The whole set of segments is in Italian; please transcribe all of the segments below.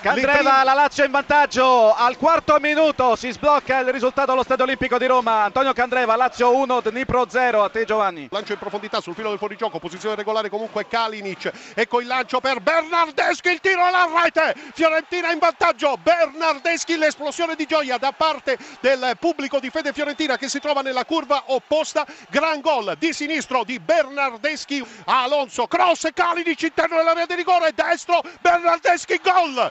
Candreva, la Lazio in vantaggio al quarto minuto, si sblocca il risultato allo Stadio Olimpico di Roma. Antonio Candreva, Lazio 1, Dnipro 0. A te Giovanni. Lancio in profondità sul filo del fuorigioco, posizione regolare comunque Kalinic. Ecco il lancio per Bernardeschi, il tiro alla rete. Fiorentina in vantaggio. Bernardeschi, l'esplosione di gioia da parte del pubblico di Fede Fiorentina che si trova nella curva opposta. Gran gol di sinistro di Bernardeschi. Alonso, cross, Kalinic interno dell'area di rigore, destro, Bernardeschi, gol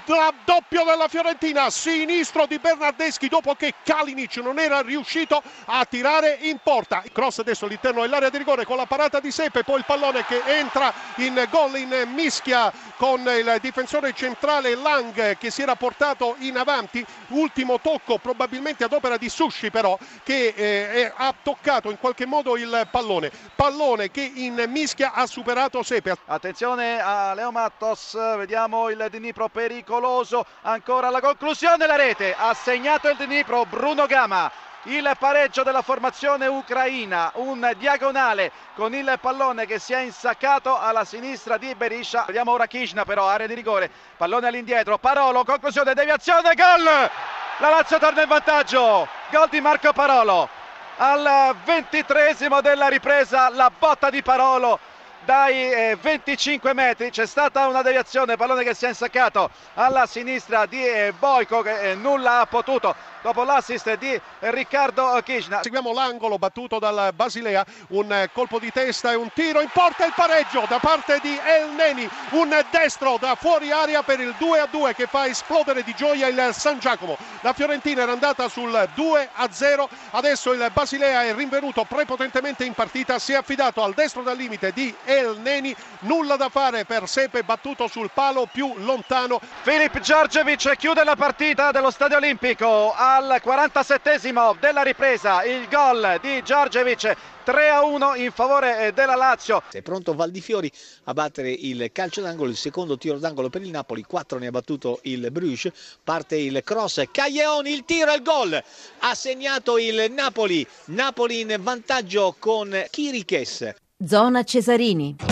doppio della Fiorentina, sinistro di Bernardeschi dopo che Kalinic non era riuscito a tirare in porta. Cross adesso all'interno dell'area di rigore con la parata di Sepe, poi il pallone che entra in gol in mischia con il difensore centrale Lang che si era portato in avanti. Ultimo tocco probabilmente ad opera di Sushi però che eh, ha toccato in qualche modo il pallone. Pallone che in mischia ha superato Sepe. Attenzione a Leo Mattos, vediamo il Dnipro pericoloso, ancora la conclusione la rete, ha segnato il Dnipro Bruno Gama il pareggio della formazione ucraina, un diagonale con il pallone che si è insaccato alla sinistra di Beriscia. Vediamo ora Kishna però, area di rigore, pallone all'indietro, Parolo, conclusione, deviazione, gol! La Lazio torna in vantaggio, gol di Marco Parolo. Al ventitresimo della ripresa la botta di Parolo dai eh, 25 metri. C'è stata una deviazione pallone che si è insaccato alla sinistra di eh, Boico che eh, nulla ha potuto. Dopo l'assist di Riccardo Kishna. Seguiamo l'angolo battuto dal Basilea, un colpo di testa e un tiro in porta. Il pareggio da parte di El Neni, un destro da fuori aria per il 2 a 2 che fa esplodere di gioia il San Giacomo. La Fiorentina era andata sul 2 a 0, adesso il Basilea è rinvenuto prepotentemente in partita, si è affidato al destro dal limite di El Neni, nulla da fare per Sepe battuto sul palo più lontano. Filip Giorgevic chiude la partita dello Stadio Olimpico al 47 della ripresa il gol di Giorgevic 3 a 1 in favore della Lazio. È pronto Valdifiori a battere il calcio d'angolo, il secondo tiro d'angolo per il Napoli, 4 ne ha battuto il Bruges, parte il cross, Caglioni, il tiro e il gol, ha segnato il Napoli, Napoli in vantaggio con Chiriches. Zona Cesarini.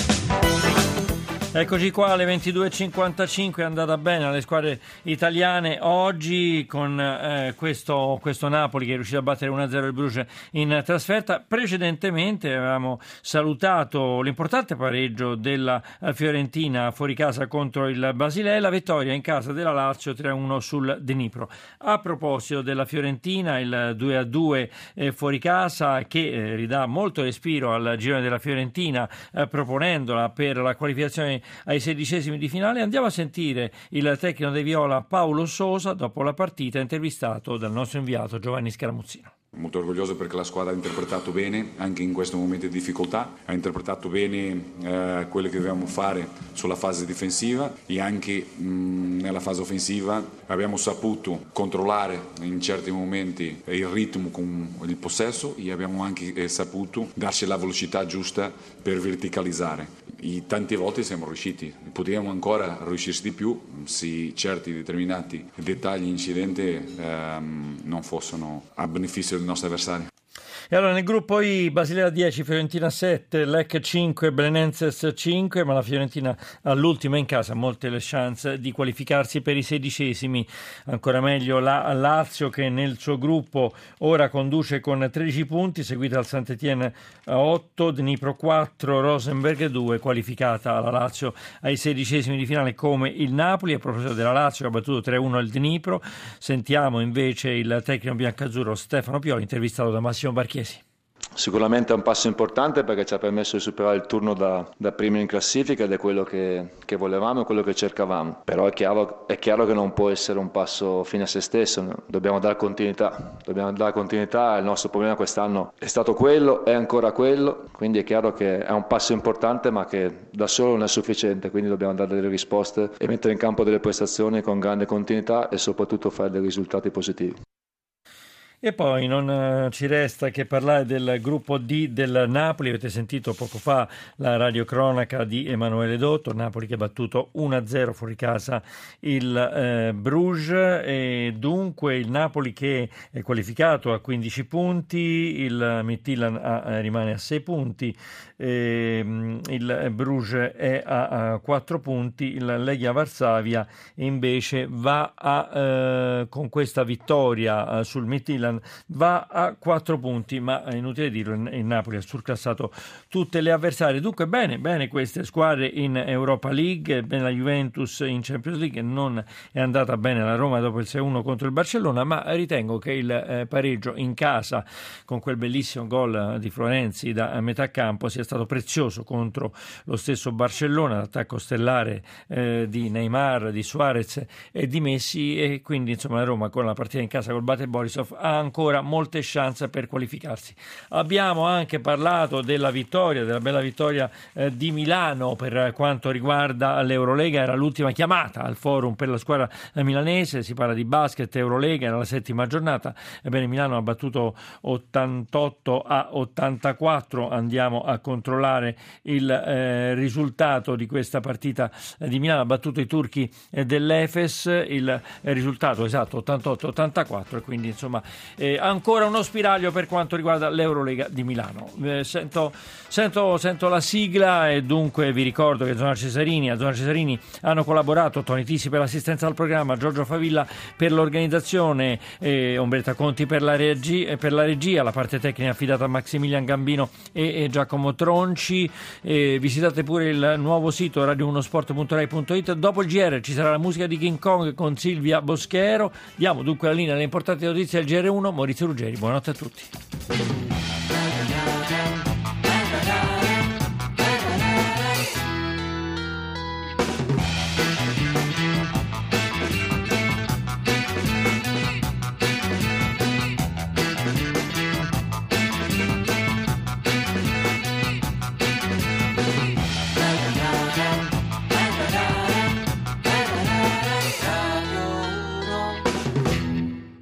Eccoci qua alle 22.55 è andata bene alle squadre italiane oggi con eh, questo, questo, Napoli che è riuscito a battere 1-0 il Bruce in trasferta. Precedentemente avevamo salutato l'importante pareggio della Fiorentina fuori casa contro il Basilea la vittoria in casa della Lazio 3-1 sul Dnipro. A proposito della Fiorentina, il 2-2 eh, fuori casa che eh, ridà molto respiro al girone della Fiorentina eh, proponendola per la qualificazione ai sedicesimi di finale. Andiamo a sentire il tecnico dei Viola Paolo Sosa dopo la partita intervistato dal nostro inviato Giovanni Scaramuzzino. Molto orgoglioso perché la squadra ha interpretato bene anche in questo momento di difficoltà, ha interpretato bene eh, quello che dovevamo fare sulla fase difensiva e anche mh, nella fase offensiva abbiamo saputo controllare in certi momenti il ritmo con il possesso e abbiamo anche eh, saputo darci la velocità giusta per verticalizzare. Tante volte siamo riusciti, potevamo ancora riuscirci di più se certi determinati dettagli incidenti ehm, non fossero a beneficio del nostro avversario. E allora nel gruppo I Basilea 10, Fiorentina 7, Lec 5, Belenenses 5, ma la Fiorentina all'ultima in casa molte le chance di qualificarsi per i sedicesimi. Ancora meglio la Lazio che nel suo gruppo ora conduce con 13 punti, seguita dal Saint-Étienne 8, Dnipro 4, Rosenberg 2, qualificata la Lazio ai sedicesimi di finale come il Napoli. A proposito della Lazio che ha battuto 3-1 il Dnipro, sentiamo invece il tecnico biancazzurro Stefano Pioli intervistato da Massimo Barchieri. Chiesi. Sicuramente è un passo importante perché ci ha permesso di superare il turno da, da primo in classifica ed è quello che, che volevamo e quello che cercavamo. Però è chiaro, è chiaro, che non può essere un passo fine a se stesso, dobbiamo dare continuità. Dobbiamo dare continuità, il nostro problema quest'anno è stato quello, è ancora quello, quindi è chiaro che è un passo importante ma che da solo non è sufficiente, quindi dobbiamo dare delle risposte e mettere in campo delle prestazioni con grande continuità e soprattutto fare dei risultati positivi. E poi non eh, ci resta che parlare del gruppo D del Napoli. Avete sentito poco fa la radiocronaca di Emanuele Dotto. Napoli che ha battuto 1-0 fuori casa il eh, Bruges. E dunque il Napoli che è qualificato a 15 punti, il Mittilan eh, rimane a 6 punti, eh, il Bruges è a, a 4 punti, il Legia Varsavia invece va a, eh, con questa vittoria eh, sul Mittilan Milan va a 4 punti, ma è inutile dirlo, il Napoli ha surclassato tutte le avversarie. Dunque bene, bene queste squadre in Europa League, bene la Juventus in Champions League, non è andata bene la Roma dopo il 6-1 contro il Barcellona, ma ritengo che il eh, pareggio in casa con quel bellissimo gol di Florenzi da metà campo sia stato prezioso contro lo stesso Barcellona, l'attacco stellare eh, di Neymar, di Suarez e di Messi e quindi insomma la Roma con la partita in casa col Bate Borisov ha ancora molte chance per qualificarsi. Abbiamo anche parlato della vittoria, della bella vittoria eh, di Milano per quanto riguarda l'Eurolega, era l'ultima chiamata al forum per la squadra milanese, si parla di basket, Eurolega, era la settima giornata, ebbene Milano ha battuto 88 a 84, andiamo a controllare il eh, risultato di questa partita di Milano, ha battuto i turchi eh, dell'Efes, il risultato esatto 88-84 e quindi insomma eh, ancora uno spiraglio per quanto riguarda l'Eurolega di Milano. Eh, sento, sento, sento, la sigla e dunque vi ricordo che Zona Cesarini, a Zona Cesarini hanno collaborato Toni Tissi per l'assistenza al programma, Giorgio Favilla per l'organizzazione, eh, Ombretta Conti per la, regia, per la, regia, la parte tecnica affidata a Maximilian Gambino e, e Giacomo Tronci. visitate pure il nuovo sito radio1sport.rai.it. Dopo il GR ci sarà la musica di King Kong con Silvia Boschero. Diamo dunque la linea alle importanti notizie del GR1 Maurizio Ruggeri, buonanotte a tutti.